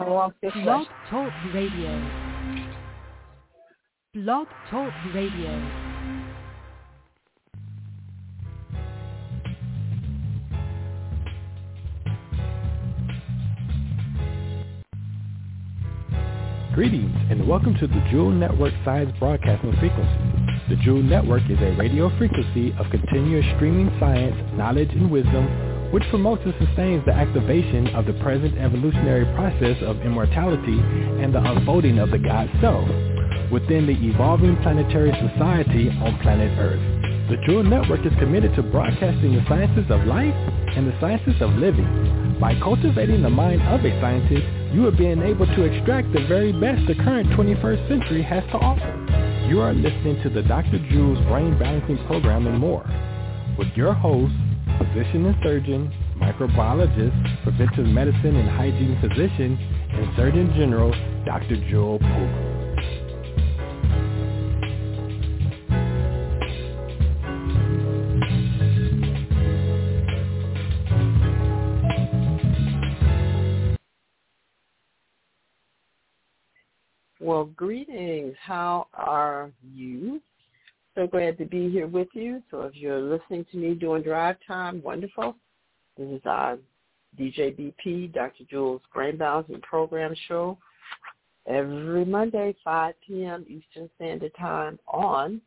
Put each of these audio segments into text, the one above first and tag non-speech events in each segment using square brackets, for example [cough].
cbp.gov/careers. Blog Talk Radio. Blog Talk Radio. Greetings and welcome to the Jewel Network Science Broadcasting Frequency. The Jewel Network is a radio frequency of continuous streaming science, knowledge, and wisdom which promotes and sustains the activation of the present evolutionary process of immortality and the unfolding of the God Self within the evolving planetary society on planet Earth. The Jewel Network is committed to broadcasting the sciences of life and the sciences of living. By cultivating the mind of a scientist, you are being able to extract the very best the current 21st century has to offer. You are listening to the Dr. Jewel's Brain Balancing Program and more with your host, physician and surgeon, microbiologist, preventive medicine and hygiene physician, and Surgeon General, Dr. Jewel Pookrum. Well, greetings. How are you? So glad to be here with you. So if you're listening to me during drive time, wonderful. This is our DJ BP, Dr. Jewel's Balancing Program Show every Monday, 5 p.m. Eastern Standard Time on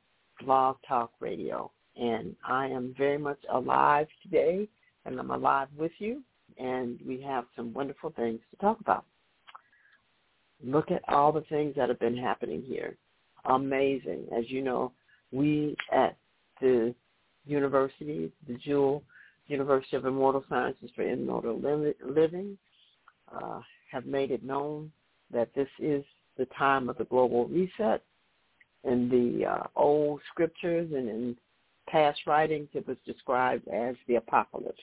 Blog Talk Radio. And I am very much alive today, and I'm alive with you, and we have some wonderful things to talk about. Look at all the things that have been happening here. Amazing. As you know, we at the university, the Jewel University of Immortal Sciences for Immortal Living, uh, have made it known that this is the time of the global reset. In the uh, old scriptures and in past writings, it was described as the apocalypse.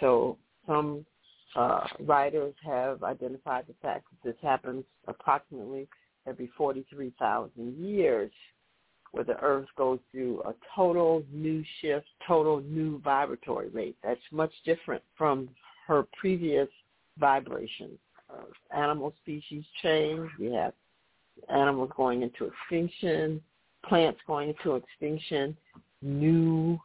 So some uh, writers have identified the fact that this happens approximately every 43,000 years where the earth goes through a total new shift, total new vibratory rate. That's much different from her previous vibration. Uh, animal species change. We have animals going into extinction, plants going into extinction, new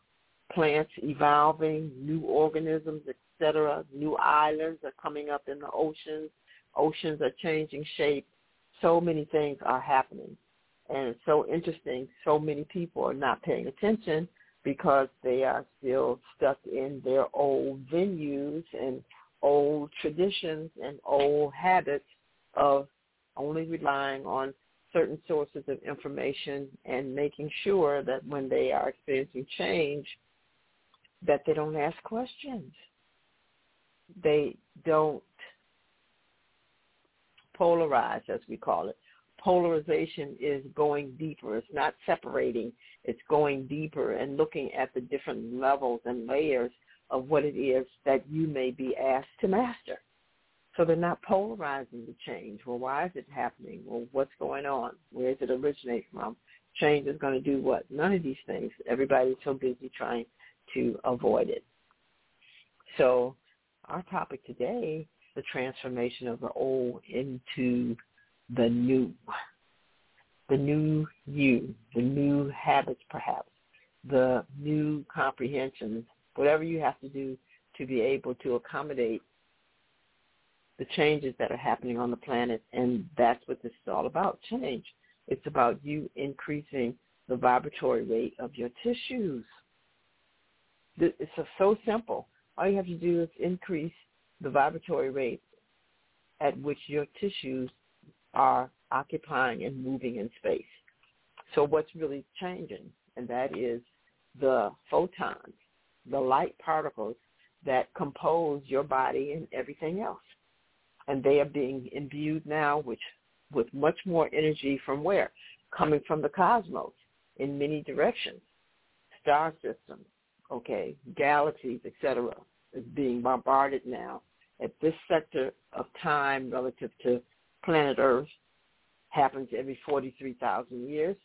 plants evolving, new organisms, etc. New islands are coming up in the oceans. Oceans are changing shape. So many things are happening. And it's so interesting. So many people are not paying attention because they are still stuck in their old venues and old traditions and old habits of only relying on certain sources of information and making sure that when they are experiencing change that they don't ask questions they don't polarize, as we call it. Polarization is going deeper. It's not separating. It's going deeper and looking at the different levels and layers of what it is that you may be asked to master. So they're not polarizing the change. Well, why is it happening? Well, what's going on? Where does it originate from? Change is going to do what? None of these things. Everybody's so busy trying to avoid it. So our topic today, the transformation of the old into the new, the new you, the new habits perhaps, the new comprehensions, whatever you have to do to be able to accommodate the changes that are happening on the planet. And that's what this is all about, change. It's about you increasing the vibratory rate of your tissues. It's so simple all you have to do is increase the vibratory rate at which your tissues are occupying and moving in space. So what's really changing? And that is the photons, the light particles that compose your body and everything else. and they are being imbued now with with much more energy from where? Coming from the cosmos in many directions. Star systems, okay, galaxies, etc., is being bombarded now at this sector of time relative to planet Earth happens every 43,000 years.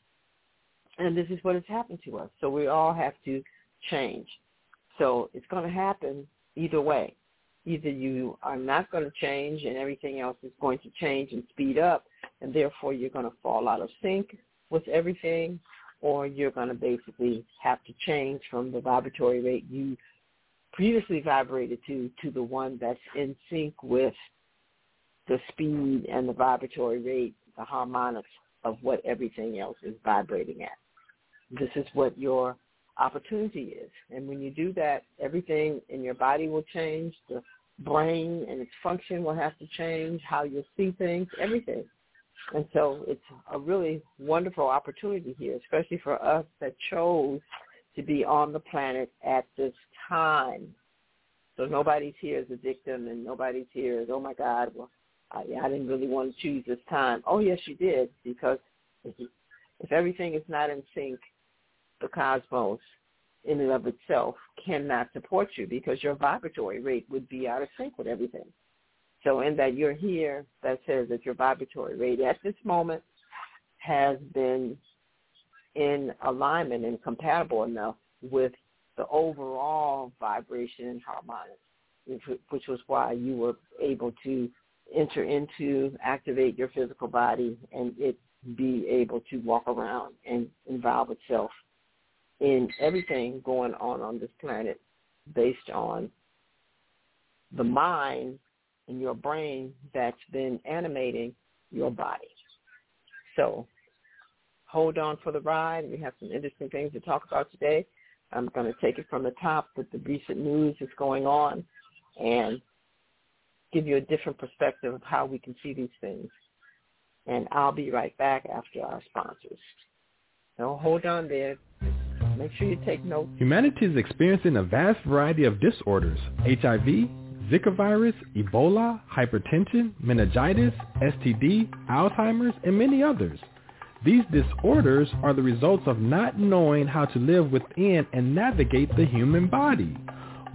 And this is what has happened to us. So we all have to change. So it's going to happen either way. Either you are not going to change and everything else is going to change and speed up, and therefore you're going to fall out of sync with everything, or you're going to basically have to change from the vibratory rate you previously vibrated to to the one that's in sync with the speed and the vibratory rate, the harmonics of what everything else is vibrating at. This is what your opportunity is. And when you do that, everything in your body will change. The brain and its function will have to change, how you see things, everything. And so it's a really wonderful opportunity here, especially for us that chose to be on the planet at this time. So nobody's here as a victim and nobody's here as, oh my God, well, I, I didn't really want to choose this time. Oh yes, you did, because if everything is not in sync, the cosmos in and of itself cannot support you because your vibratory rate would be out of sync with everything. So in that you're here, that says that your vibratory rate at this moment has been in alignment and compatible enough with the overall vibration and harmonics, which was why you were able to enter into, activate your physical body, and it be able to walk around and involve itself in everything going on on this planet based on the mind and your brain that's been animating your body. So hold on for the ride. We have some interesting things to talk about today. I'm going to take it from the top with the recent news that's going on and give you a different perspective of how we can see these things. And I'll be right back after our sponsors. So hold on there. Make sure you take notes. Humanity is experiencing a vast variety of disorders. HIV, Zika virus, Ebola, hypertension, meningitis, STD, Alzheimer's, and many others. These disorders are the results of not knowing how to live within and navigate the human body.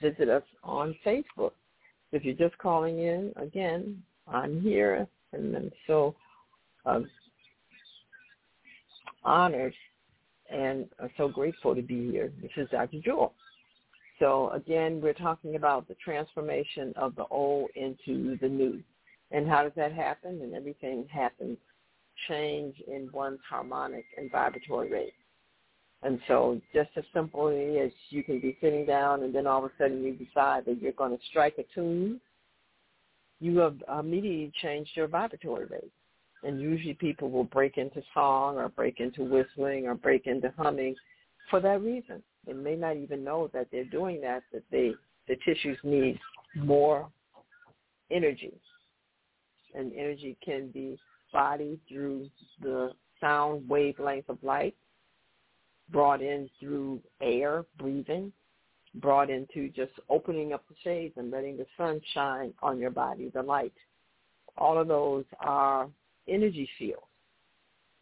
visit us on Facebook. If you're just calling in, again, I'm here, and I'm so um, honored and so grateful to be here. This is Dr. Jewel. So again, we're talking about the transformation of the old into the new. And how does that happen? And everything happens change in one's harmonic and vibratory rate. And so just as simply as you can be sitting down and then all of a sudden you decide that you're going to strike a tune, you have immediately changed your vibratory rate. And usually people will break into song or break into whistling or break into humming for that reason. They may not even know that they're doing that, that they the tissues need more energy. And energy can be bodied through the sound wavelength of light brought in through air, breathing, brought into just opening up the shades and letting the sun shine on your body, the light. All of those are energy fields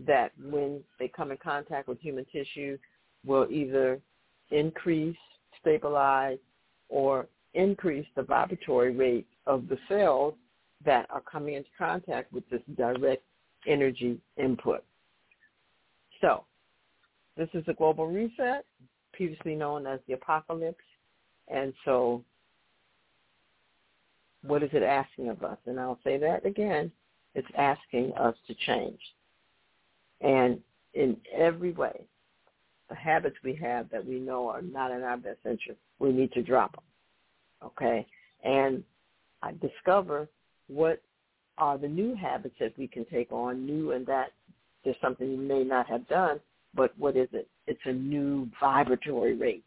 that when they come in contact with human tissue will either increase, stabilize, or increase the vibratory rate of the cells that are coming into contact with this direct energy input. So this is a global reset, previously known as the apocalypse. And so what is it asking of us? And I'll say that again. It's asking us to change. And in every way, the habits we have that we know are not in our best interest, we need to drop them. Okay? And I discover what are the new habits that we can take on, new and that there's something you may not have done, but what is it? It's a new vibratory rate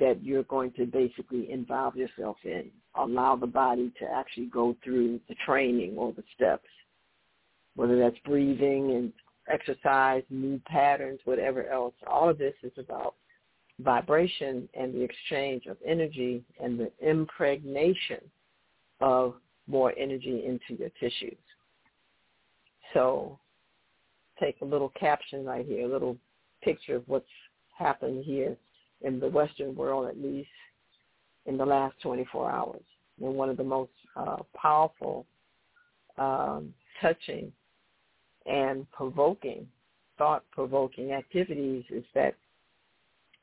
that you're going to basically involve yourself in. Allow the body to actually go through the training or the steps, whether that's breathing and exercise, new patterns, whatever else. All of this is about vibration and the exchange of energy and the impregnation of more energy into your tissues. So take a little caption right here, a little picture of what's happened here in the Western world, at least in the last 24 hours. And one of the most uh, powerful, um, touching, and provoking, thought-provoking activities is that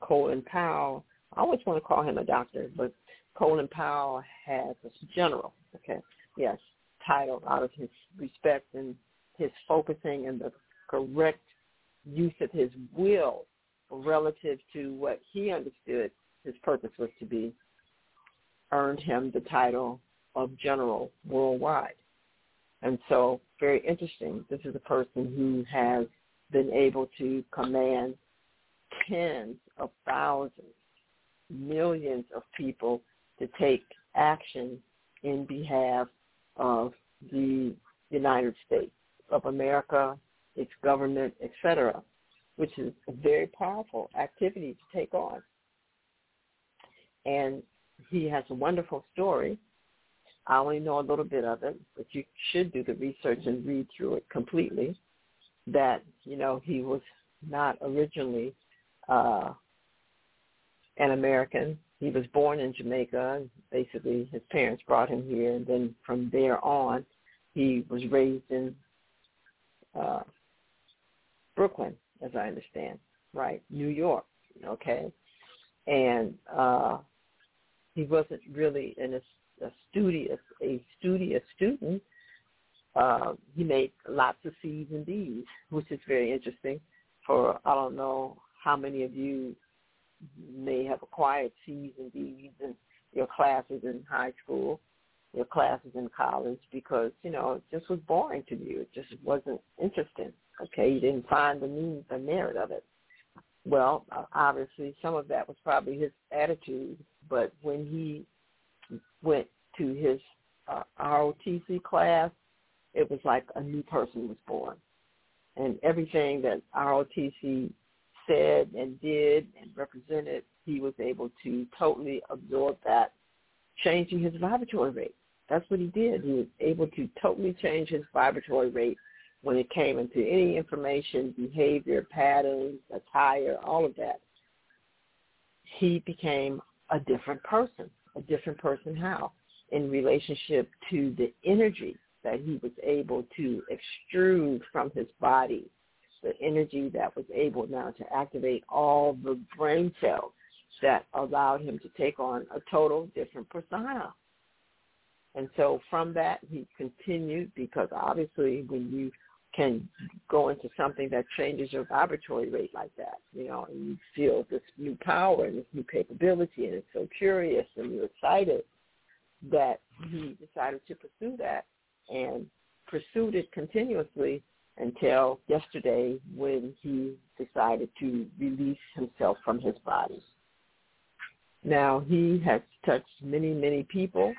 Colin Powell, I always want to call him a doctor, but Colin Powell has a general, okay, yes, title out of his respect and his focusing and the correct use of his will relative to what he understood his purpose was to be, earned him the title of general worldwide. And so very interesting. This is a person who has been able to command tens of thousands, millions of people to take action in behalf of the United States of America, its government, etc., which is a very powerful activity to take on. And he has a wonderful story. I only know a little bit of it, but you should do the research and read through it completely. That, you know, he was not originally uh, an American. He was born in Jamaica. Basically, his parents brought him here, and then from there on, he was raised in uh, Brooklyn, as I understand, right? New York, okay? And uh, he wasn't really in a, a studious, a studious student. Uh, he made lots of C's and D's, which is very interesting. For I don't know how many of you may have acquired C's and D's in your classes in high school, your classes in college, because you know it just was boring to you. It just wasn't interesting. Okay, you didn't find the meaning, the merit of it. Well, obviously, some of that was probably his attitude, but when he went to his uh, ROTC class, it was like a new person was born. And everything that ROTC said and did and represented, he was able to totally absorb that, changing his vibratory rate. That's what he did. He was able to totally change his vibratory rate when it came into any information, behavior, patterns, attire, all of that. He became a different person. A different person how? In relationship to the energy that he was able to extrude from his body the energy that was able now to activate all the brain cells that allowed him to take on a total different persona. And so from that, he continued because obviously when you can go into something that changes your vibratory rate like that, you know, and you feel this new power and this new capability and it's so curious and you're excited that he decided to pursue that and pursued it continuously until yesterday when he decided to release himself from his body. Now, he has touched many, many people,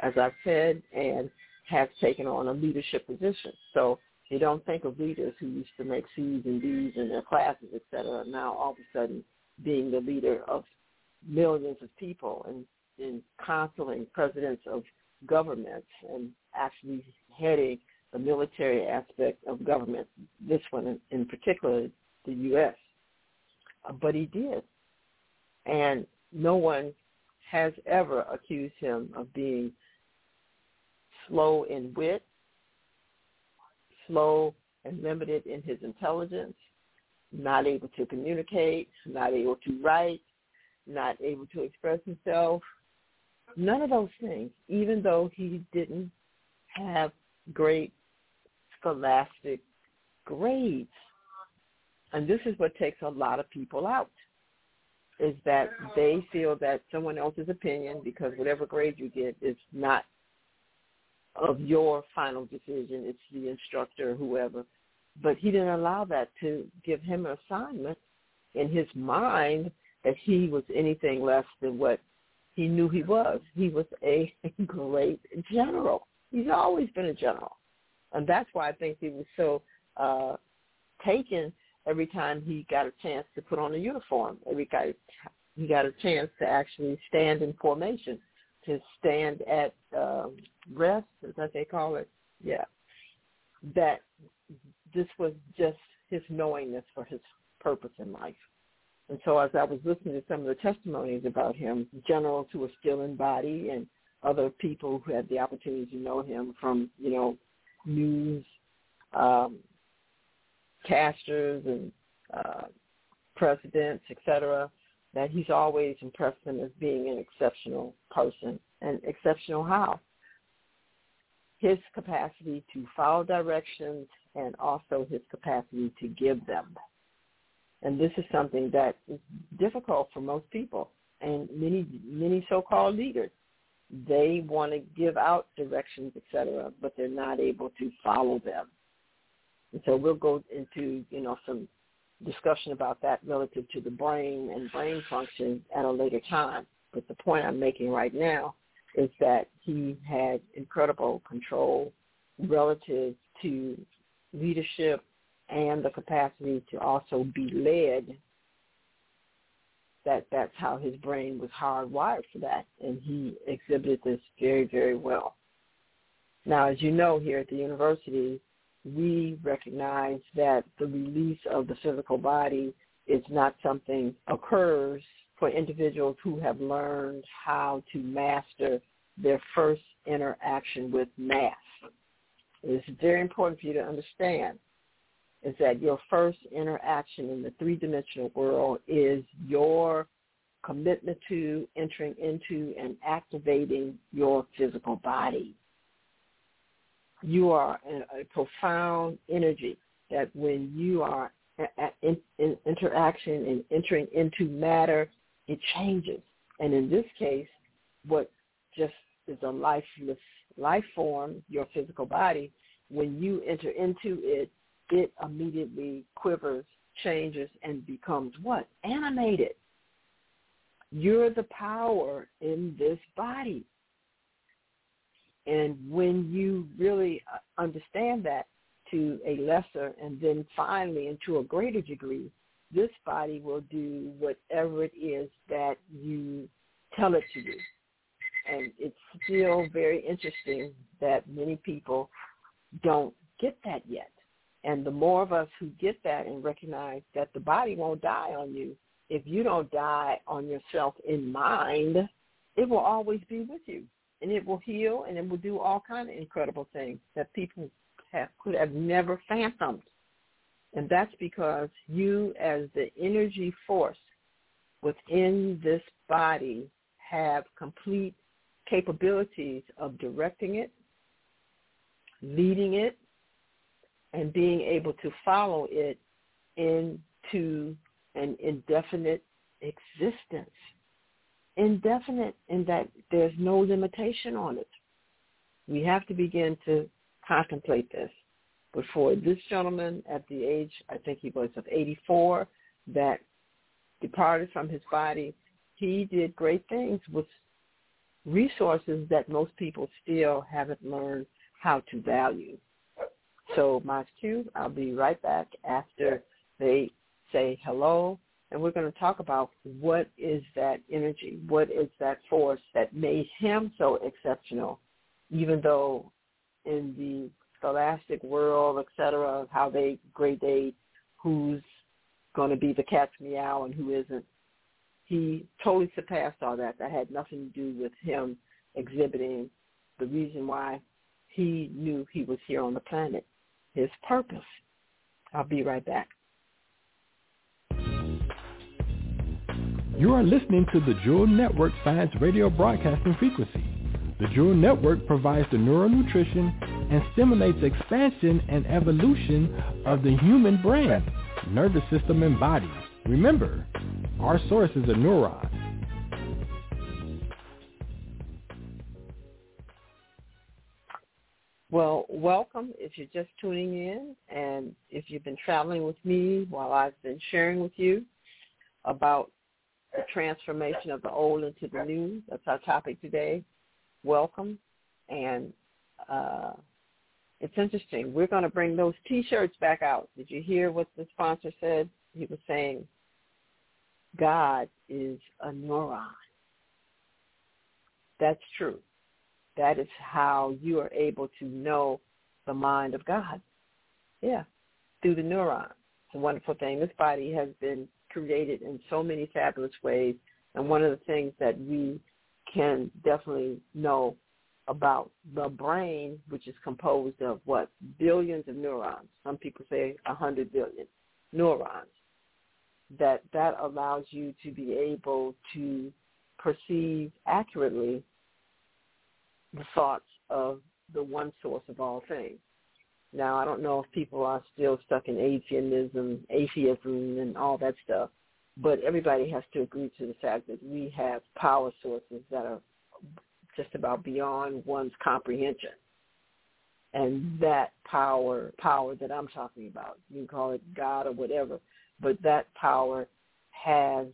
as I've said, and has taken on a leadership position. So you don't think of leaders who used to make C's and D's in their classes, et cetera, now all of a sudden being the leader of millions of people and, and counseling presidents of governments and actually heading the military aspect of government, this one in, in particular, the U.S. Uh, but he did. And no one has ever accused him of being slow in wit, slow and limited in his intelligence, not able to communicate, not able to write, not able to express himself. None of those things, even though he didn't have great scholastic grades. And this is what takes a lot of people out, is that they feel that someone else's opinion, because whatever grade you get is not of your final decision. It's the instructor, or whoever. But he didn't allow that to give him an assignment in his mind that he was anything less than what he knew he was. He was a [laughs] great general. He's always been a general. And that's why I think he was so uh, taken every time he got a chance to put on a uniform. Every guy he got a chance to actually stand in formation, to stand at um, rest, is that they call it? Yeah. That this was just his knowingness for his purpose in life. And so as I was listening to some of the testimonies about him, generals who were still in body and other people who had the opportunity to know him from, you know, news um, casters and uh, presidents, etc., that he's always impressed them as being an exceptional person. And exceptional how? His capacity to follow directions and also his capacity to give them. And this is something that is difficult for most people and many many so-called leaders. They want to give out directions, etc., but they're not able to follow them. And so we'll go into you know some discussion about that relative to the brain and brain function at a later time. But the point I'm making right now is that he had incredible control relative to leadership and the capacity to also be led that that's how his brain was hardwired for that and he exhibited this very very well now as you know here at the university we recognize that the release of the physical body is not something occurs for individuals who have learned how to master their first interaction with mass. It's very important for you to understand is that your first interaction in the three-dimensional world is your commitment to entering into and activating your physical body you are a, profound energy that when you are in, in interaction and entering into matter, it changes. And in this case, what just is a lifeless life form, your physical body, when you enter into it, it immediately quivers, changes, and becomes what? Animated. You're the power in this body. And when you really uh, understand that to a lesser and then finally and to a greater degree, this body will do whatever it is that you tell it to do. And it's still very interesting that many people don't get that yet. And the more of us who get that and recognize that the body won't die on you, if you don't die on yourself in mind, it will always be with you and it will heal and it will do all kind of incredible things that people have, could have never fathomed. And that's because you as the energy force within this body have complete capabilities of directing it, leading it, and being able to follow it into an indefinite existence indefinite in that there's no limitation on it. We have to begin to contemplate this. But for this gentleman at the age, I think he was of 84, that departed from his body, he did great things with resources that most people still haven't learned how to value. So, my cue, I'll be right back after they say hello and we're going to talk about what is that energy, what is that force that made him so exceptional, even though in the scholastic world, et cetera, of how they grade who's going to be the cat's meow and who isn't. He totally surpassed all that. That had nothing to do with him exhibiting the reason why he knew he was here on the planet, his purpose. I'll be right back. You are listening to the Jewel Network Science Radio Broadcasting Frequency. The Jewel Network provides the neural nutrition and stimulates expansion and evolution of the human brain, nervous system, and body. Remember, our source is a neuron. Well, welcome if you're just tuning in and if you've been traveling with me while I've been sharing with you about the transformation of the old into the new. That's our topic today. Welcome. And uh, it's interesting. We're going to bring those T-shirts back out. Did you hear what the sponsor said? He was saying, God is a neuron. That's true. That is how you are able to know the mind of God. Yeah, through the neuron. It's a wonderful thing. This body has been created in so many fabulous ways. And one of the things that we can definitely know about the brain, which is composed of what? Billions of neurons. Some people say a hundred billion neurons. That that allows you to be able to perceive accurately the thoughts of the one source of all things. Now, I don't know if people are still stuck in atheism, atheism, and all that stuff, but everybody has to agree to the fact that we have power sources that are just about beyond one's comprehension. And that power, power that I'm talking about, you can call it God or whatever, but that power has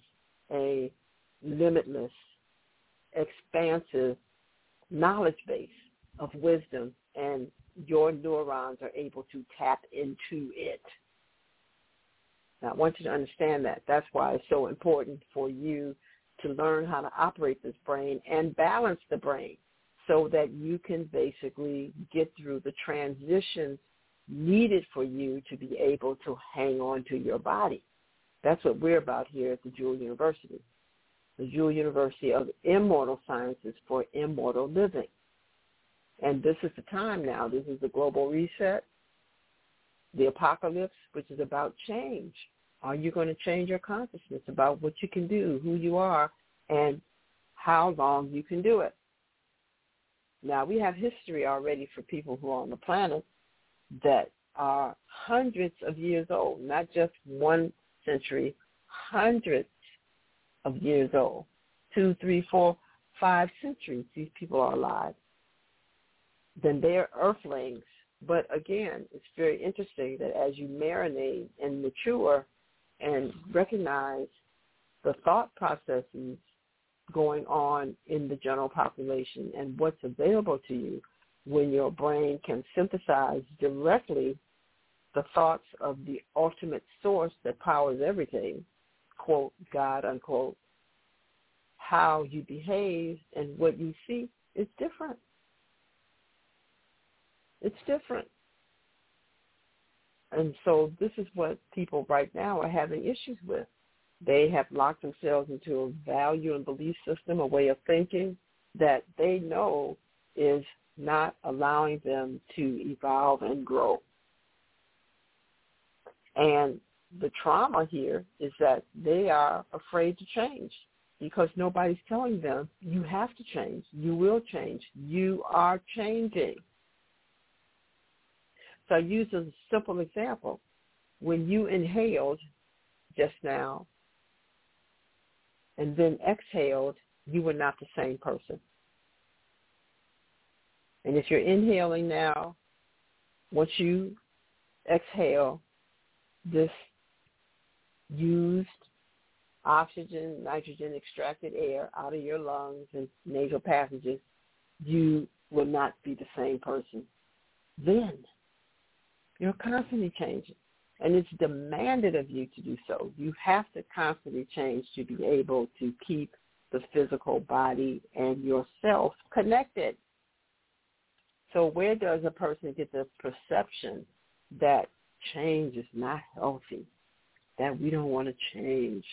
a limitless, expansive knowledge base of wisdom and your neurons are able to tap into it. Now, I want you to understand that. That's why it's so important for you to learn how to operate this brain and balance the brain so that you can basically get through the transitions needed for you to be able to hang on to your body. That's what we're about here at the Jewel University, the Jewel University of Immortal Sciences for Immortal Living. And this is the time now. This is the global reset, the apocalypse, which is about change. Are you going to change your consciousness about what you can do, who you are, and how long you can do it? Now, we have history already for people who are on the planet that are hundreds of years old, not just one century, hundreds of years old, two, three, four, five centuries. These people are alive then they're earthlings. But again, it's very interesting that as you marinate and mature and recognize the thought processes going on in the general population and what's available to you when your brain can synthesize directly the thoughts of the ultimate source that powers everything, quote, God, unquote, how you behave and what you see is different. It's different. And so this is what people right now are having issues with. They have locked themselves into a value and belief system, a way of thinking that they know is not allowing them to evolve and grow. And the trauma here is that they are afraid to change because nobody's telling them you have to change. You will change. You are changing. So I use a simple example. When you inhaled just now and then exhaled, you were not the same person. And if you're inhaling now, once you exhale this used oxygen, nitrogen extracted air out of your lungs and nasal passages, you will not be the same person. Then you're constantly changing. And it's demanded of you to do so. You have to constantly change to be able to keep the physical body and yourself connected. So where does a person get the perception that change is not healthy, that we don't want to change?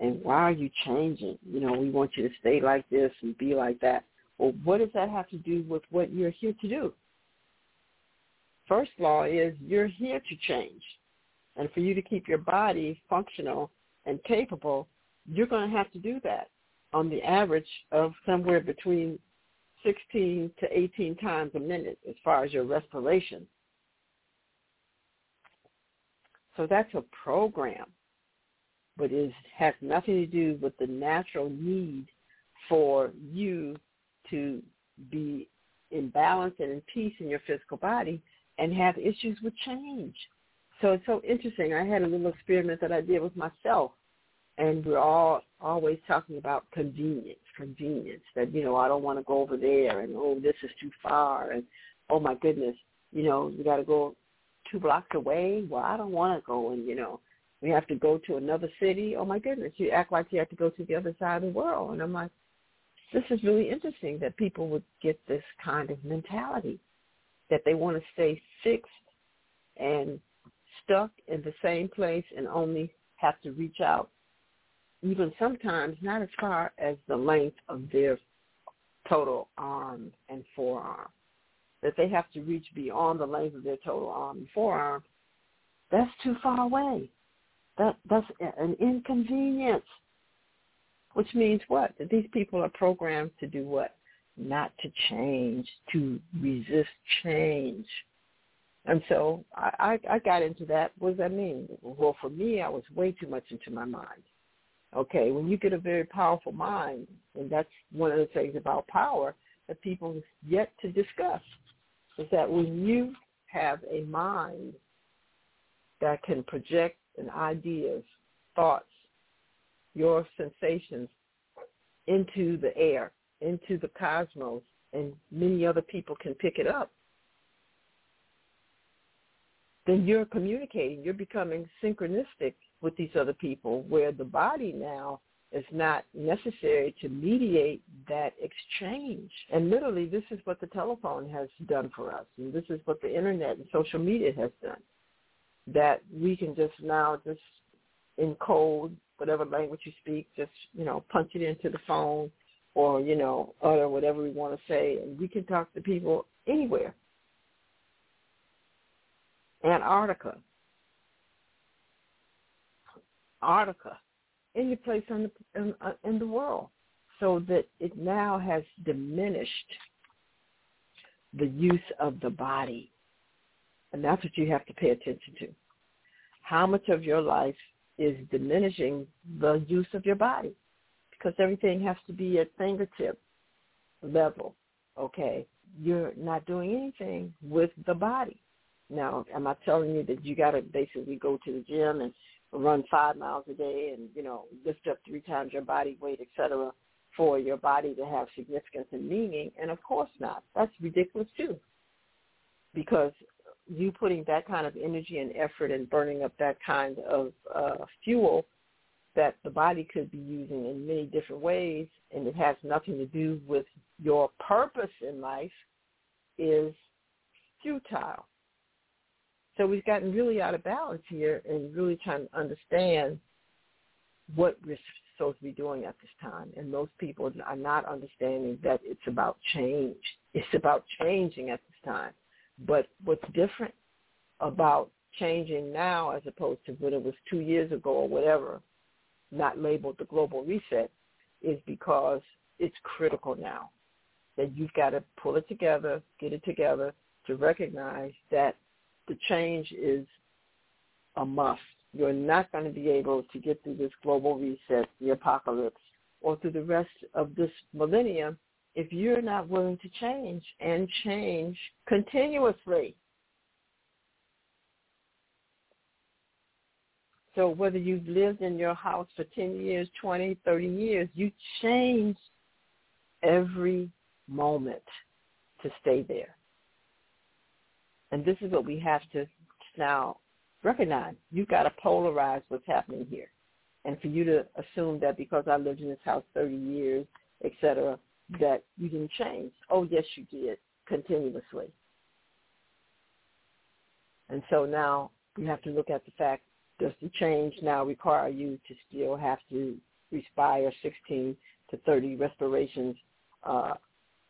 And why are you changing? You know, we want you to stay like this and be like that. Well, what does that have to do with what you're here to do? First law is you're here to change. And for you to keep your body functional and capable, you're going to have to do that on the average of somewhere between 16 to 18 times a minute as far as your respiration. So that's a program, but it has nothing to do with the natural need for you to be in balance and in peace in your physical body and have issues with change. So it's so interesting. I had a little experiment that I did with myself, and we're all always talking about convenience, convenience. That you know I don't want to go over there, and oh this is too far, and oh my goodness, you know you got to go two blocks away. Well, I don't want to go, and you know we have to go to another city. Oh my goodness, you act like you have to go to the other side of the world, and I'm like, this is really interesting that people would get this kind of mentality that they want to stay fixed and stuck in the same place and only have to reach out even sometimes not as far as the length of their total arm and forearm. That they have to reach beyond the length of their total arm and forearm. That's too far away. That that's an inconvenience. Which means what? That these people are programmed to do what? Not to change, to resist change. And so I, I, I got into that. What does that mean? Well, for me, I was way too much into my mind. Okay, when you get a very powerful mind, and that's one of the things about power that people yet to discuss, is that when you have a mind that can project an ideas, thoughts, your sensations into the air, into the cosmos, and many other people can pick it up, then you're communicating. You're becoming synchronistic with these other people where the body now is not necessary to mediate that exchange. And literally, this is what the telephone has done for us. And this is what the internet and social media has done. That we can just now just encode whatever language you speak, just, you know, punch it into the phone or, you know, utter whatever we want to say. And we can talk to people anywhere. Antarctica, Antarctica, any place in the, in, uh, in the world, so that it now has diminished the use of the body. And that's what you have to pay attention to. How much of your life is diminishing the use of your body? Because everything has to be at fingertip level, okay? You're not doing anything with the body. Now, am I telling you that you got to basically go to the gym and run five miles a day and, you know, lift up three times your body weight, et cetera, for your body to have significance and meaning? And of course not. That's ridiculous too. Because you putting that kind of energy and effort and burning up that kind of uh, fuel that the body could be using in many different ways and it has nothing to do with your purpose in life is futile. So we've gotten really out of balance here and really trying to understand what we're supposed to be doing at this time. And most people are not understanding that it's about change. It's about changing at this time. But what's different about changing now as opposed to when it was two years ago or whatever, not labeled the global reset, is because it's critical now. That you've got to pull it together, get it together to recognize that the change is a must. You're not going to be able to get through this global reset, the apocalypse, or through the rest of this millennium if you're not willing to change and change continuously. So whether you've lived in your house for 10 years, 20, 30 years, you change every moment to stay there. And this is what we have to now recognize. You've got to polarize what's happening here. And for you to assume that because I lived in this house 30 years, et cetera, that you didn't change. Oh, yes, you did, continuously. And so now you have to look at the fact, does the change now require you to still have to respire 16 to 30 respirations uh,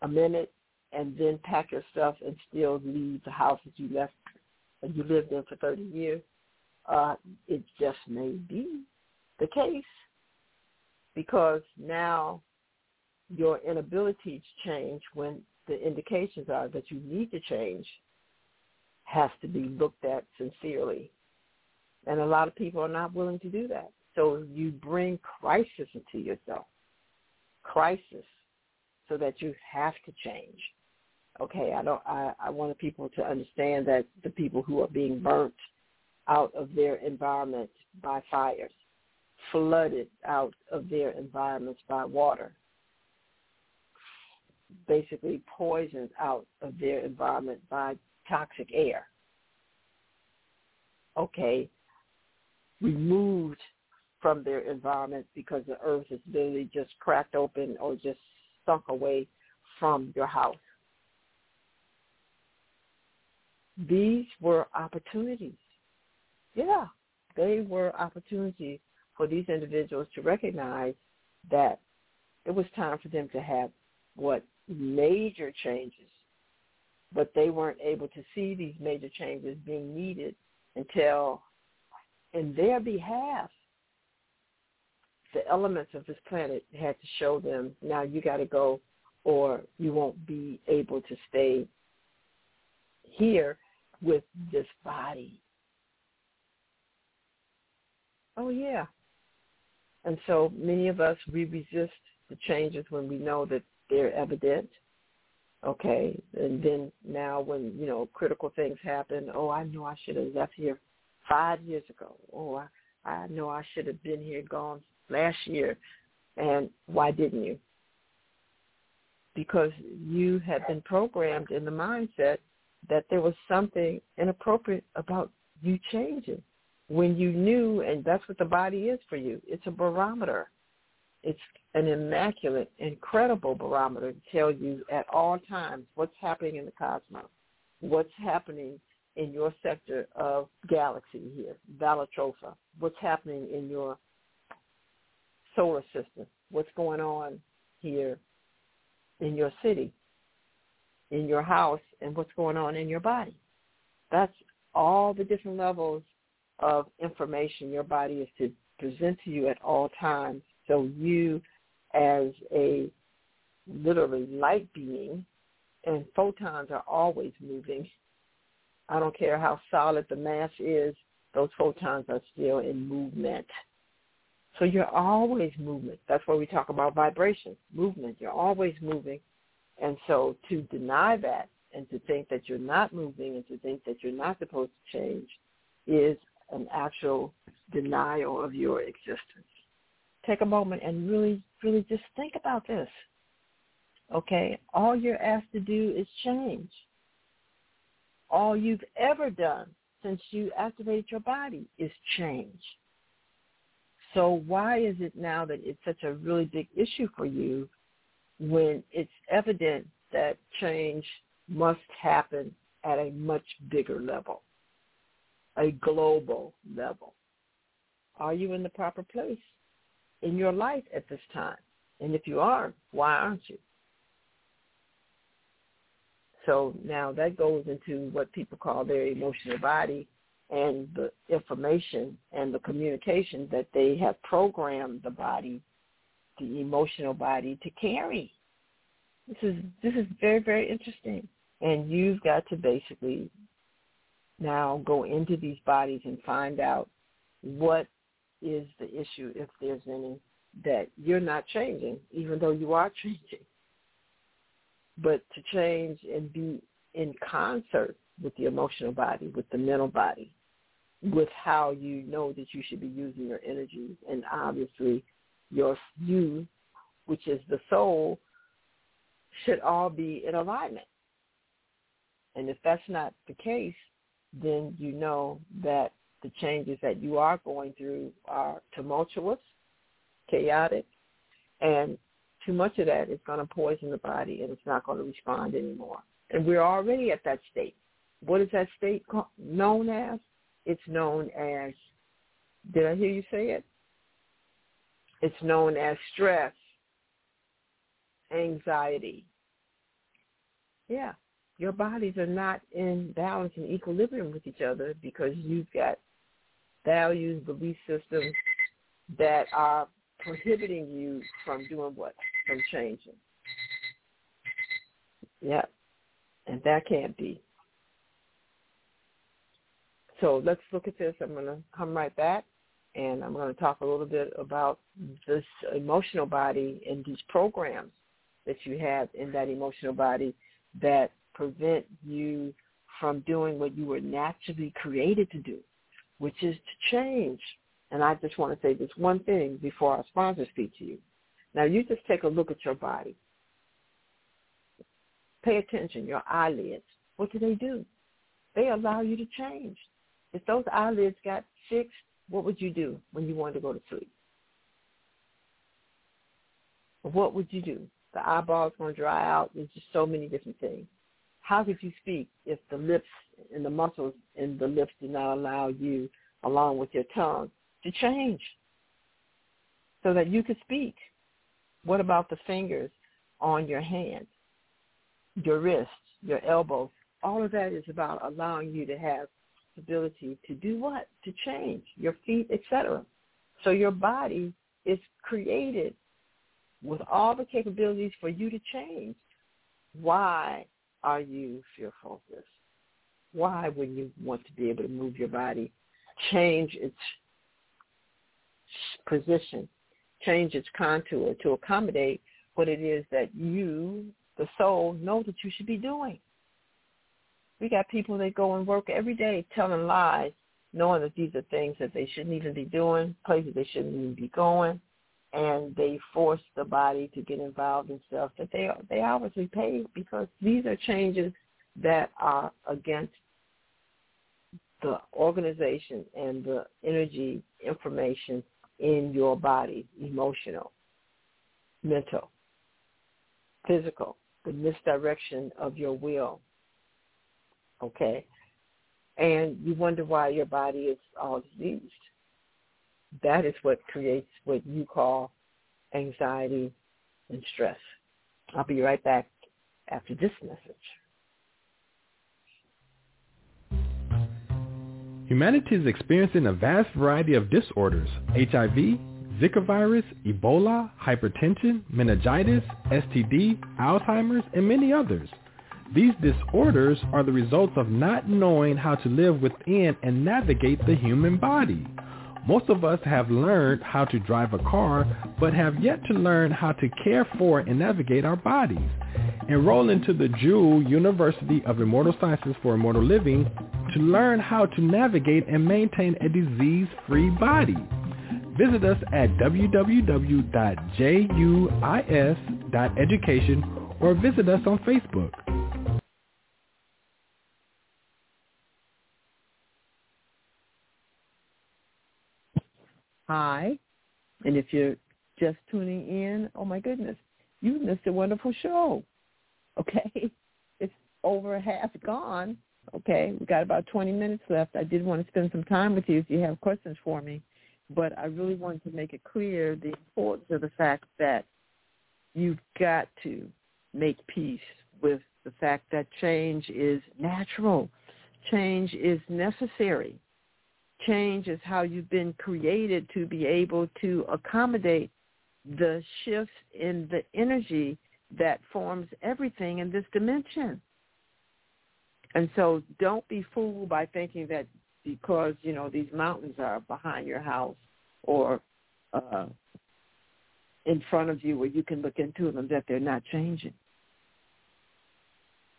a minute and then pack your stuff and still leave the house that you left and you lived in for 30 years, uh, it just may be the case because now your inability to change when the indications are that you need to change has to be looked at sincerely. And a lot of people are not willing to do that. So you bring crisis into yourself, crisis, so that you have to change Okay, I don't. I, I want people to understand that the people who are being burnt out of their environment by fires, flooded out of their environments by water, basically poisoned out of their environment by toxic air. Okay, removed from their environment because the earth is literally just cracked open or just sunk away from your house. These were opportunities. Yeah, they were opportunities for these individuals to recognize that it was time for them to have what major changes, but they weren't able to see these major changes being needed until in their behalf the elements of this planet had to show them now you got to go or you won't be able to stay here with this body. Oh yeah. And so many of us we resist the changes when we know that they're evident. Okay. And then now when, you know, critical things happen, oh I know I should have left here five years ago. Oh I I know I should have been here gone last year. And why didn't you? Because you had been programmed in the mindset that there was something inappropriate about you changing when you knew, and that's what the body is for you. It's a barometer. It's an immaculate, incredible barometer to tell you at all times what's happening in the cosmos, what's happening in your sector of galaxy here, Balatropha, what's happening in your solar system, what's going on here in your city, in your house, and what's going on in your body. That's all the different levels of information your body is to present to you at all times. So you as a literally light being, and photons are always moving. I don't care how solid the mass is, those photons are still in movement. So you're always moving. That's why we talk about vibration, movement. You're always moving. And so to deny that and to think that you're not moving and to think that you're not supposed to change is an actual denial of your existence. Take a moment and really, really just think about this. Okay? All you're asked to do is change. All you've ever done since you activated your body is change. So why is it now that it's such a really big issue for you when it's evident that change must happen at a much bigger level, a global level? Are you in the proper place in your life at this time? And if you are, why aren't you? So now that goes into what people call their emotional body and the information and the communication that they have programmed the body, the emotional body to carry. This is this is very very interesting, and you've got to basically now go into these bodies and find out what is the issue, if there's any, that you're not changing, even though you are [laughs] changing. But to change and be in concert with the emotional body, with the mental body, with how you know that you should be using your energy. And obviously your you, which is the soul, should all be in alignment. And if that's not the case, then you know that the changes that you are going through are tumultuous, chaotic, and too much of that is going to poison the body and it's not going to respond anymore. And we're already at that state. What is that state called, known as? It's known as, did I hear you say it? It's known as stress, anxiety. Yeah, your bodies are not in balance and equilibrium with each other because you've got values, belief systems that are prohibiting you from doing what? From changing. Yeah, and that can't be. So let's look at this. I'm going to come right back and I'm going to talk a little bit about this emotional body and these programs that you have in that emotional body that prevent you from doing what you were naturally created to do, which is to change. And I just want to say this one thing before our sponsors speak to you. Now you just take a look at your body. Pay attention, your eyelids. What do they do? They allow you to change. If those eyelids got fixed, what would you do when you wanted to go to sleep? What would you do? The eyeballs going to dry out. There's just so many different things. How could you speak if the lips and the muscles in the lips do not allow you, along with your tongue, to change so that you could speak? What about the fingers on your hands, your wrists, your elbows? All of that is about allowing you to have the ability to do what? To change your feet, etc. So your body is created with all the capabilities for you to change. Why are you fearful of this? Why would you want to be able to move your body, change its position, change its contour to accommodate what it is that you, the soul, know that you should be doing? We got people that go and work every day telling lies, knowing that these are things that they shouldn't even be doing, places they shouldn't even be going, and they force the body to get involved in stuff that they they obviously pay because these are changes that are against the organization and the energy information in your body, emotional, mental, physical, the misdirection of your will. Okay? And you wonder why your body is all diseased that is what creates what you call anxiety and stress. I'll be right back after this message. Humanity is experiencing a vast variety of disorders, HIV, Zika virus, Ebola, hypertension, meningitis, STD, Alzheimer's, and many others. These disorders are the results of not knowing how to live within and navigate the human body. Most of us have learned how to drive a car, but have yet to learn how to care for and navigate our bodies. Enroll into the Jewel University of Immortal Sciences for Immortal Living to learn how to navigate and maintain a disease-free body. Visit us at www.juis.education or visit us on Facebook. Hi. And if you're just tuning in, oh my goodness, you missed a wonderful show. Okay. [laughs] It's over half gone. Okay. We got about 20 minutes left. I did want to spend some time with you if you have questions for me. But I really wanted to make it clear the importance of the fact that you've got to make peace with the fact that change is natural. Change is necessary change is how you've been created to be able to accommodate the shifts in the energy that forms everything in this dimension. And so don't be fooled by thinking that because, you know, these mountains are behind your house or uh, in front of you where you can look into them that they're not changing.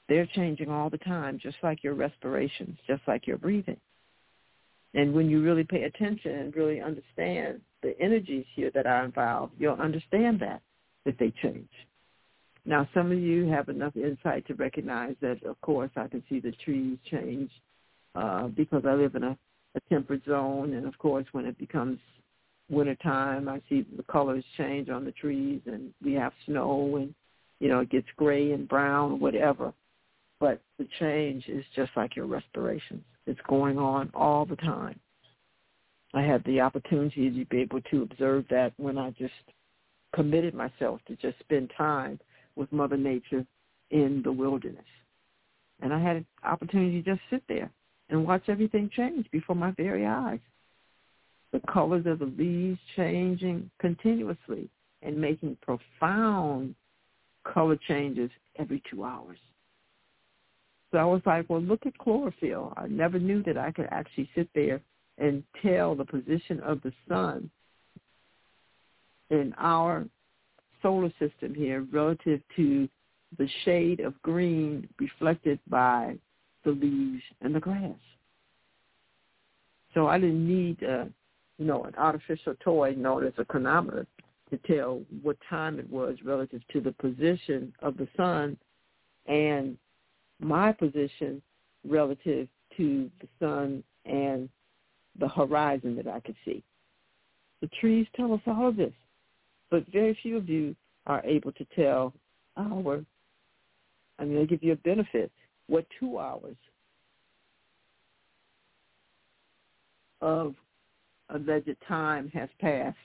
They're changing all the time, just like your respirations, just like your breathing. And when you really pay attention and really understand the energies here that are involved, you'll understand that, that they change. Now, some of you have enough insight to recognize that, of course, I can see the trees change uh, because I live in a, a temperate zone. And, of course, when it becomes wintertime, I see the colors change on the trees and we have snow and, you know, it gets gray and brown, whatever. But the change is just like your respirations. It's going on all the time. I had the opportunity to be able to observe that when I just committed myself to just spend time with Mother Nature in the wilderness. And I had an opportunity to just sit there and watch everything change before my very eyes. The colors of the leaves changing continuously and making profound color changes every two hours. So I was like, well, look at chlorophyll. I never knew that I could actually sit there and tell the position of the sun in our solar system here relative to the shade of green reflected by the leaves and the grass. So I didn't need, uh, you know, an artificial toy known as a chronometer to tell what time it was relative to the position of the sun and my position relative to the sun and the horizon that I could see. The trees tell us all of this, but very few of you are able to tell our, I mean, they give you a benefit, what two hours of alleged time has passed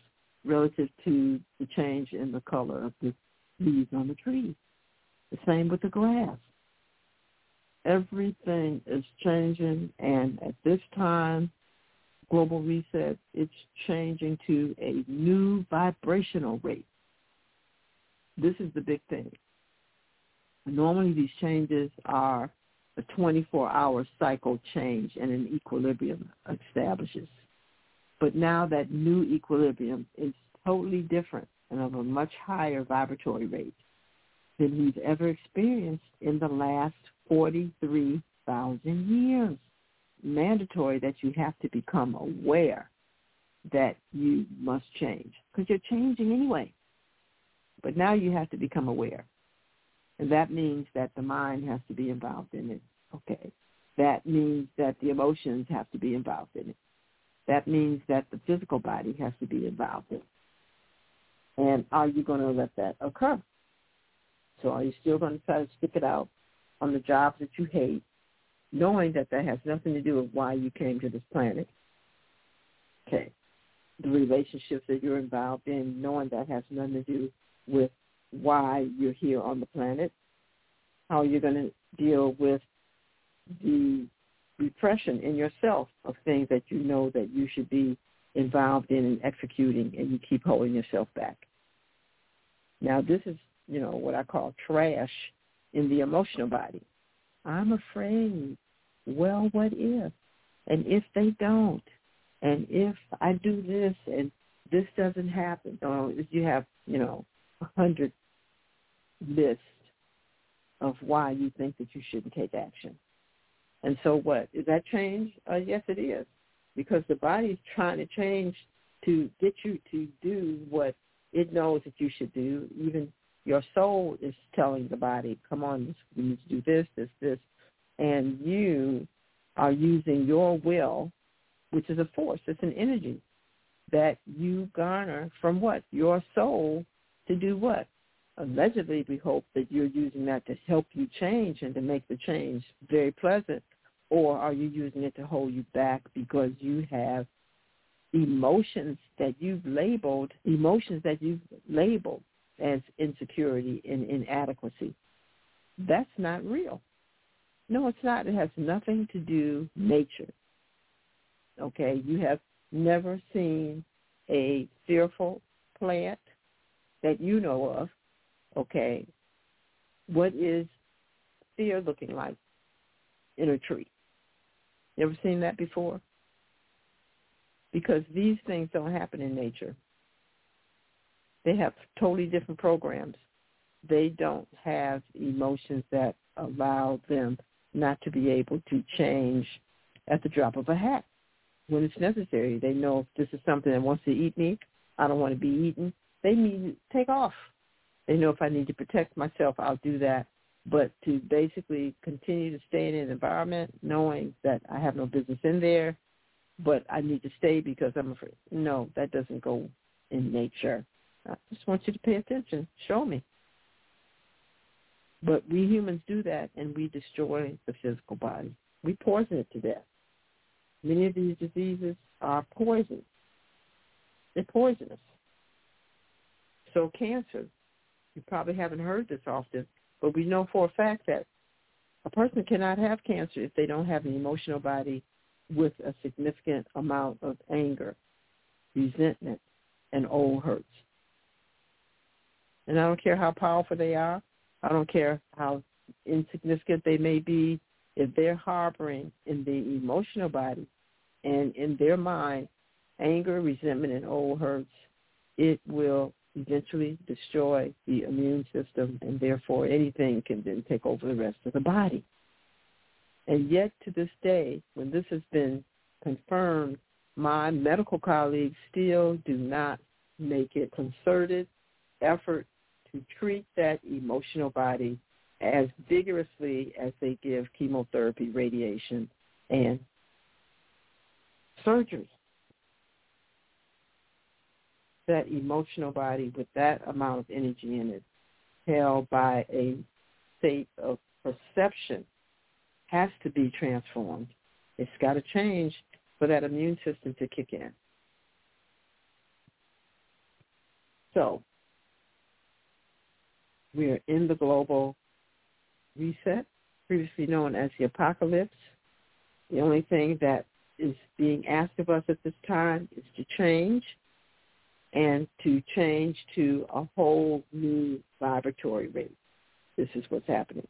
relative to the change in the color of the leaves on the trees. The same with the grass. Everything is changing, and at this time, global reset, it's changing to a new vibrational rate. This is the big thing. Normally these changes are a 24-hour cycle change and an equilibrium establishes. But now that new equilibrium is totally different and of a much higher vibratory rate than we've ever experienced in the last 43,000 years. Mandatory that you have to become aware that you must change because you're changing anyway. But now you have to become aware. And that means that the mind has to be involved in it. Okay. That means that the emotions have to be involved in it. That means that the physical body has to be involved in it. And are you going to let that occur? So are you still going to try to stick it out on the jobs that you hate, knowing that that has nothing to do with why you came to this planet? Okay. The relationships that you're involved in, knowing that has nothing to do with why you're here on the planet. How you're going to deal with the repression in yourself of things that you know that you should be involved in and executing and you keep holding yourself back. Now this is, you know, what I call trash in the emotional body. I'm afraid. Well, what if? And if they don't? And if I do this and this doesn't happen? Or you have, you know, a hundred lists of why you think that you shouldn't take action. And so what? Is that change? Uh, yes, it is. Because the body is trying to change to get you to do what it knows that you should do. Even your soul is telling the body, come on, we need to do this, this, this. And you are using your will, which is a force, it's an energy that you garner from what? Your soul to do what? Allegedly, we hope that you're using that to help you change and to make the change very pleasant. Or are you using it to hold you back because you have emotions that you've labeled, emotions that you've labeled as insecurity and inadequacy. That's not real. No, it's not. It has nothing to do nature. Okay, you have never seen a fearful plant that you know of. Okay, what is fear looking like in a tree? You ever seen that before? Because these things don't happen in nature. They have totally different programs. They don't have emotions that allow them not to be able to change at the drop of a hat when it's necessary. They know if this is something that wants to eat me, I don't want to be eaten. They need to take off. They know if I need to protect myself, I'll do that. But to basically continue to stay in an environment knowing that I have no business in there, but I need to stay because I'm afraid. No, that doesn't go in nature. I just want you to pay attention. Show me. But we humans do that, and we destroy the physical body. We poison it to death. Many of these diseases are poison. They're poisonous. So cancer, you probably haven't heard this often, but we know for a fact that a person cannot have cancer if they don't have an emotional body with a significant amount of anger, resentment, and old hurts. And I don't care how powerful they are. I don't care how insignificant they may be. If they're harboring in the emotional body and in their mind anger, resentment, and old hurts, it will eventually destroy the immune system, and therefore anything can then take over the rest of the body. And yet to this day, when this has been confirmed, my medical colleagues still do not make it concerted effort to treat that emotional body as vigorously as they give chemotherapy, radiation, and surgery. That emotional body with that amount of energy in it, held by a state of perception, has to be transformed. It's got to change for that immune system to kick in. So we are in the global reset, previously known as the apocalypse. The only thing that is being asked of us at this time is to change and to change to a whole new vibratory rate. This is what's happening.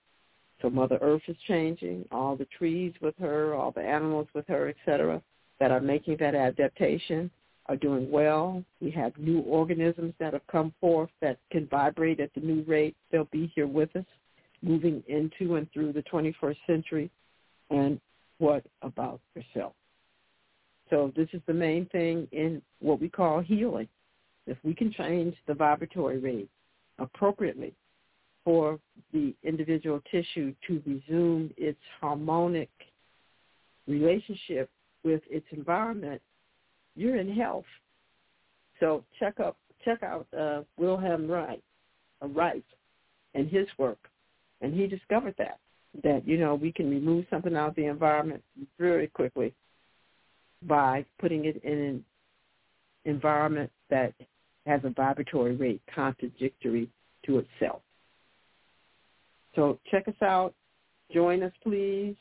So Mother Earth is changing, all the trees with her, all the animals with her, etc., that are making that adaptation are doing well. We have new organisms that have come forth that can vibrate at the new rate. They'll be here with us moving into and through the 21st century. And what about yourself? So this is the main thing in what we call healing. If we can change the vibratory rate appropriately for the individual tissue to resume its harmonic relationship with its environment, you're in health. So check up check out uh, Wilhelm Reich, uh, Reich and his work, and he discovered that that you know we can remove something out of the environment very quickly by putting it in an environment that has a vibratory rate contradictory to itself. So check us out. Join us, please,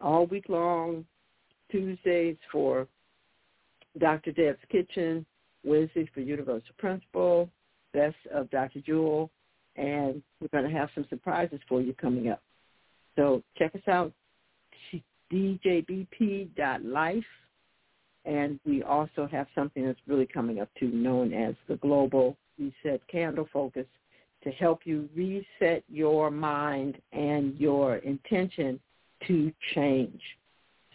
all week long, Tuesdays for Dr. Deb's Kitchen, Wednesdays for Universal Principle, Best of Dr. Jewel, and we're going to have some surprises for you coming up. So check us out, djbp.life, and we also have something that's really coming up too, known as the Global Reset Candle Focus, to help you reset your mind and your intention to change.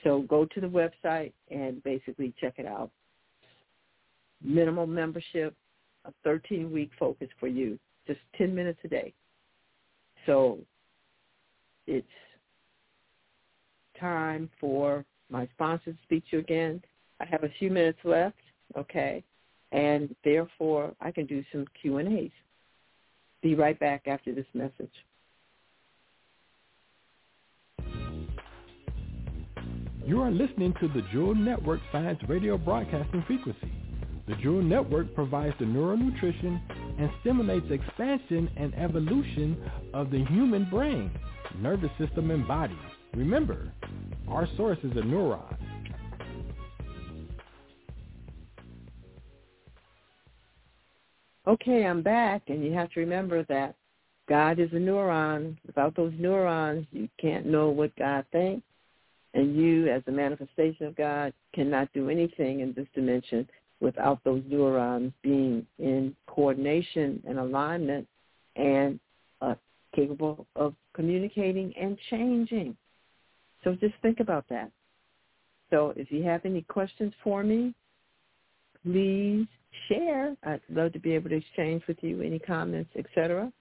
So go to the website and basically check it out. Minimal membership, a 13-week focus for you, just 10 minutes a day. So it's time for my sponsor to speak to you again. I have a few minutes left, okay, and therefore I can do some Q&As. Be right back after this message. You are listening to the Jewel Network Science Radio Broadcasting Frequency. The Jewel Network provides the neural nutrition and stimulates expansion and evolution of the human brain, nervous system, and body. Remember, our source is a neuron. Okay, I'm back, and you have to remember that God is a neuron. Without those neurons, you can't know what God thinks. And you, as a manifestation of God, cannot do anything in this dimension without those neurons being in coordination and alignment and uh, capable of communicating and changing. So just think about that. So if you have any questions for me, please share. I'd love to be able to exchange with you any comments, etc.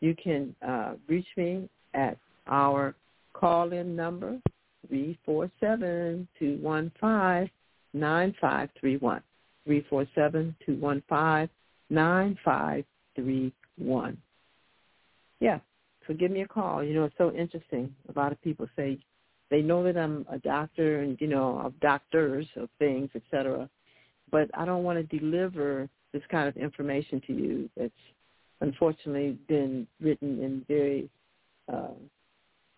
You can uh, reach me at our call-in number, Three four seven two one five nine five three one. Three four seven two one five nine five three one. Yeah, so give me a call. You know, it's so interesting. A lot of people say they know that I'm a doctor and, you know, of doctors of things, etc. But I don't want to deliver this kind of information to you that's unfortunately been written in very uh,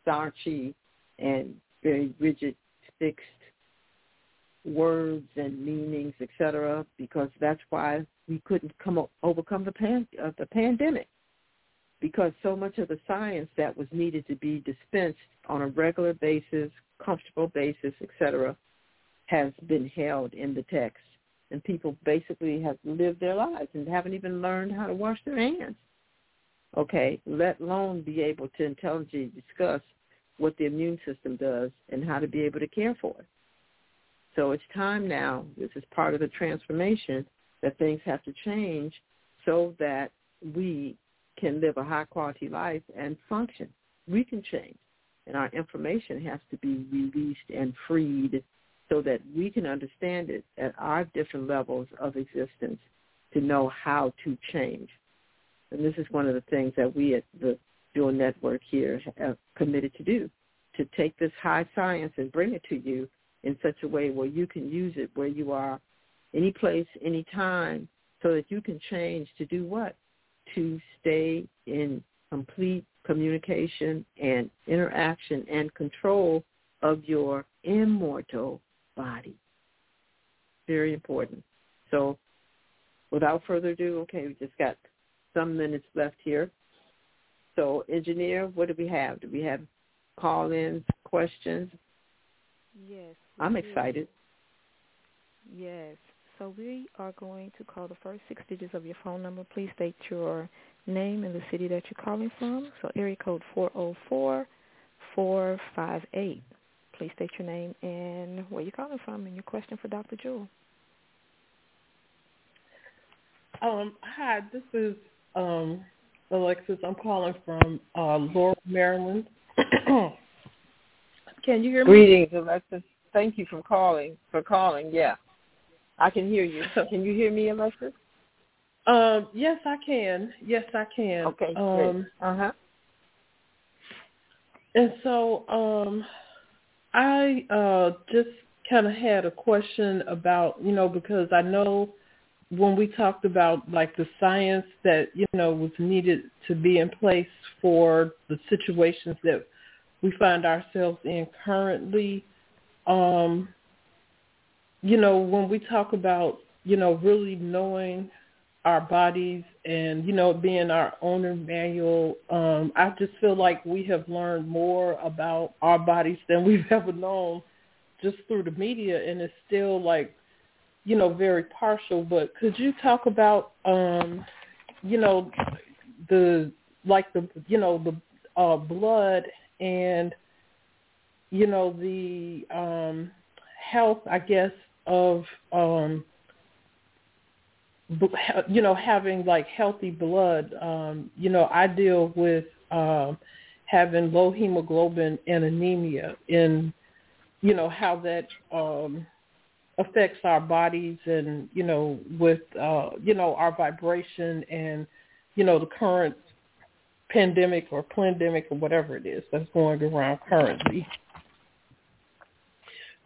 starchy and very rigid, fixed words and meanings, etc. Because that's why we couldn't come overcome the pan, uh, the pandemic. Because so much of the science that was needed to be dispensed on a regular basis, comfortable basis, etc., has been held in the text and people basically have lived their lives and haven't even learned how to wash their hands. Okay, let alone be able to intelligently discuss what the immune system does and how to be able to care for it. So it's time now, this is part of the transformation, that things have to change so that we can live a high quality life and function. We can change. And our information has to be released and freed so that we can understand it at our different levels of existence to know how to change. And this is one of the things that we at the Jewel Network here have committed to do, to take this high science and bring it to you in such a way where you can use it where you are, any place, any time, so that you can change to do what? To stay in complete communication and interaction and control of your immortal body. Very important. So without further ado, okay, we just got some minutes left here. So engineer, what do we have? Do we have call-ins, questions? Yes. I'm excited. Yes. So we are going to call the first six digits of your phone number. Please state your name and the city that you're calling from. So area code 404-458. Please state your name and where you're calling from and your question for Dr. Jewel. Um, hi, this is um, Alexis. I'm calling from uh, Laurel, Maryland. [clears throat] Can you hear me? Greetings, Alexis. Thank you for calling. For calling, yeah. I can hear you. So [laughs] can you hear me, Alexis? Um, yes, I can. Yes, I can. Okay, um, Uh huh. And so, um, I uh, just kind of had a question about, you know, because I know when we talked about like the science that you know was needed to be in place for the situations that we find ourselves in currently um you know when we talk about you know really knowing our bodies and you know being our owner manual um i just feel like we have learned more about our bodies than we've [laughs] ever known just through the media. And it's still like you know very partial but could you talk about um you know the like the you know the uh blood and you know the um health i guess of um you know having like healthy blood? Um you know i deal with um having low hemoglobin and anemia and you know how that um affects our bodies and you know with uh you know our vibration and you know the current pandemic or pandemic or whatever it is that's going around currently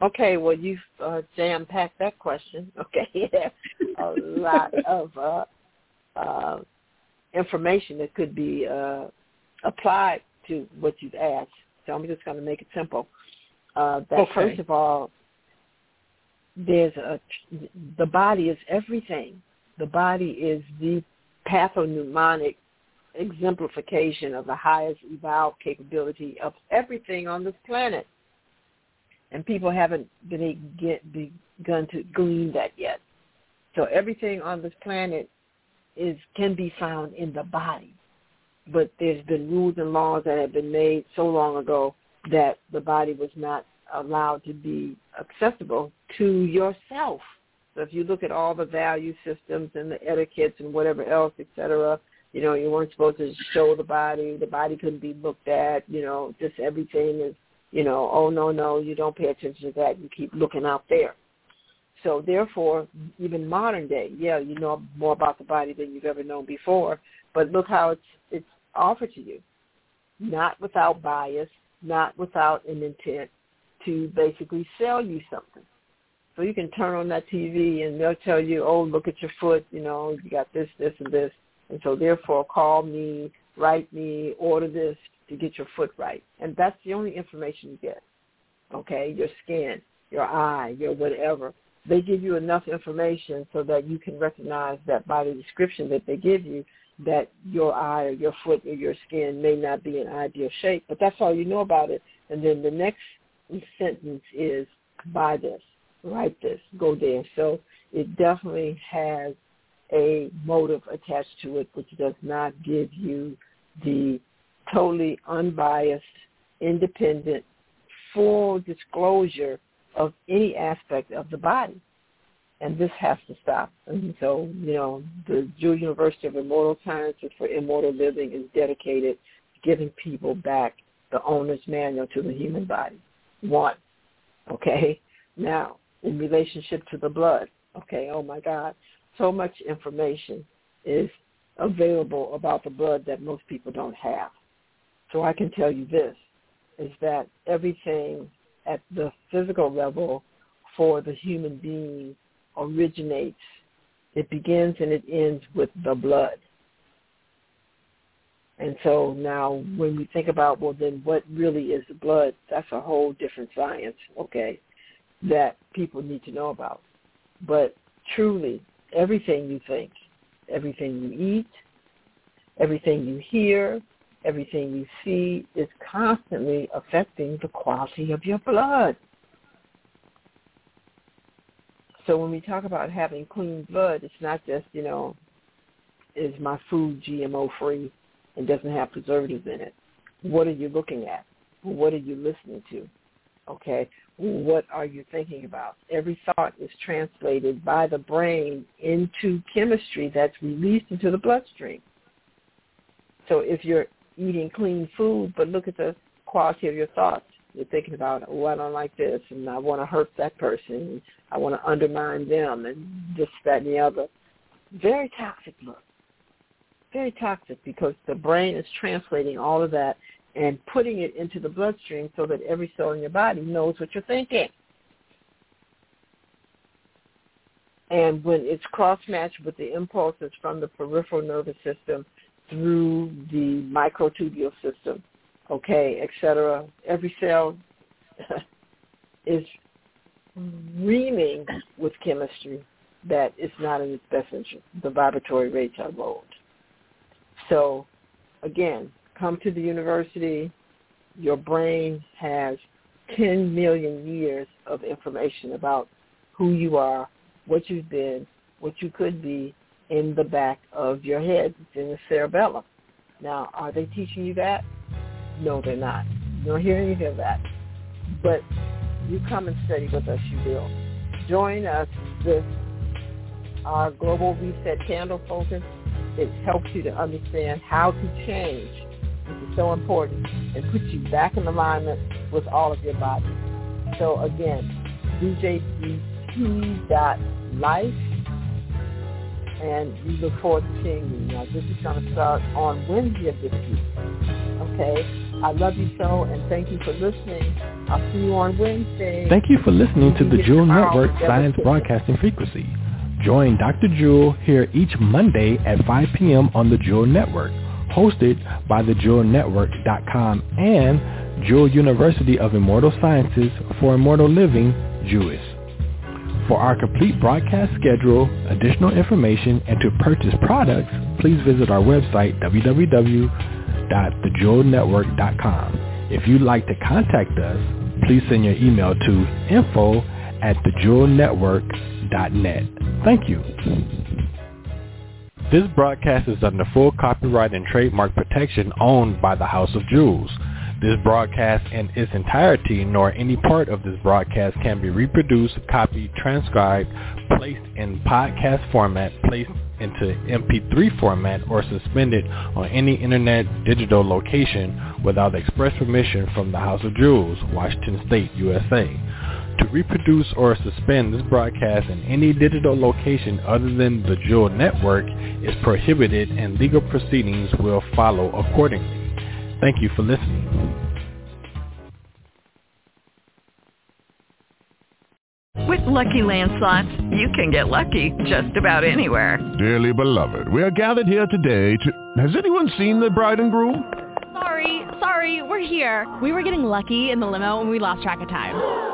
Okay, well you've uh, jam packed that question. [laughs] Okay, a lot [laughs] of uh, uh, information that could be uh, applied to what you've asked. So I'm just going to make it simple. Uh, that okay. first of all, there's a the body is everything. The body is the pathognomonic exemplification of the highest evolved capability of everything on this planet and people haven't been get, begun to glean that yet. So everything on this planet is can be found in the body, but there's been rules and laws that have been made so long ago that the body was not allowed to be accessible to yourself. So if you look at all the value systems and the etiquettes and whatever else, et cetera, you know, you weren't supposed to show the body. The body couldn't be looked at. You know, just everything is you know, oh no, no, you don't pay attention to that. You keep looking out there. So therefore, even modern day, yeah, you know more about the body than you've ever known before. But look how it's it's offered to you, not without bias, not without an intent to basically sell you something. So you can turn on that TV and they'll tell you, oh, look at your foot, you know, you got this, this, and this. And so therefore, call me, write me, order this, to get your foot right. And that's the only information you get. Okay, your skin, your eye, your whatever. They give you enough information so that you can recognize that by the description that they give you that your eye or your foot or your skin may not be in ideal shape, but that's all you know about it. And then the next sentence is buy this. write this, go there. So it definitely has a motive attached to it, which does not give you the totally unbiased, independent, full disclosure of any aspect of the body. And this has to stop. And so, you know, the Jewel University of Immortal Sciences for Immortal Living is dedicated to giving people back the owner's manual to the human body. One. Okay? Now, in relationship to the blood, okay, oh my God, so much information is available about the blood that most people don't have. So I can tell you this, is that everything at the physical level for the human being originates. It begins and it ends with the blood. And so now when we think about, well, then what really is the blood, that's a whole different science, okay, that people need to know about. But truly, everything you think, everything you eat, everything you hear, everything you see is constantly affecting the quality of your blood. So when we talk about having clean blood, it's not just, you know, is my food GMO free and doesn't have preservatives in it? What are you looking at? What are you listening to? Okay, what are you thinking about? Every thought is translated by the brain into chemistry that's released into the bloodstream. So if you're eating clean food, but look at the quality of your thoughts. You're thinking about, oh, I don't like this, and I want to hurt that person, and I want to undermine them, and this, that, and the other. Very toxic look. Very toxic because the brain is translating all of that and putting it into the bloodstream so that every cell in your body knows what you're thinking. And when it's cross-matched with the impulses from the peripheral nervous system through the microtubule system, okay, et cetera, every cell [laughs] is reaming with chemistry that is not in its best interest. The vibratory rates are low. So, again, come to the university, your brain has 10 million years of information about who you are, what you've been, what you could be in the back of your head. In the cerebellum. Now, are they teaching you that? No, they're not. You don't hear anything of that. But you come and study with us, you will. Join us with our Global Reset Candle Focus. It helps you to understand how to change which is so important, and put you back in alignment with all of your body. So again, djbp.life, and we look forward to seeing you. Now, this is going to start on Wednesday of this week. Okay? I love you so, and thank you for listening. I'll see you on Wednesday. Thank you for listening to the Jewel Network Science Broadcasting Frequency. Join Dr. Jewel here each Monday at 5 p.m. on the Jewel Network hosted by the JewelNetwork.com and Jewel University of Immortal Sciences for Immortal Living, JUIS. For our complete broadcast schedule, additional information, and to purchase products, please visit our website, www.thejewelnetwork.com. If you'd like to contact us, please send your email to info at thejewelnetwork.net. Thank you. This broadcast is under full copyright and trademark protection owned by the House of Jewels. This broadcast in its entirety nor any part of this broadcast can be reproduced, copied, transcribed, placed in podcast format, placed into MP3 format, or suspended on any internet digital location without express permission from the House of Jewels, Washington State, USA. To reproduce or suspend this broadcast in any digital location other than the Jewel Network is prohibited and legal proceedings will follow accordingly. Thank you for listening. With Lucky Land Slots, you can get lucky just about anywhere. Dearly beloved, we are gathered here today to... Has anyone seen the bride and groom? Sorry, sorry, we're here. We were getting lucky in the limo and we lost track of time.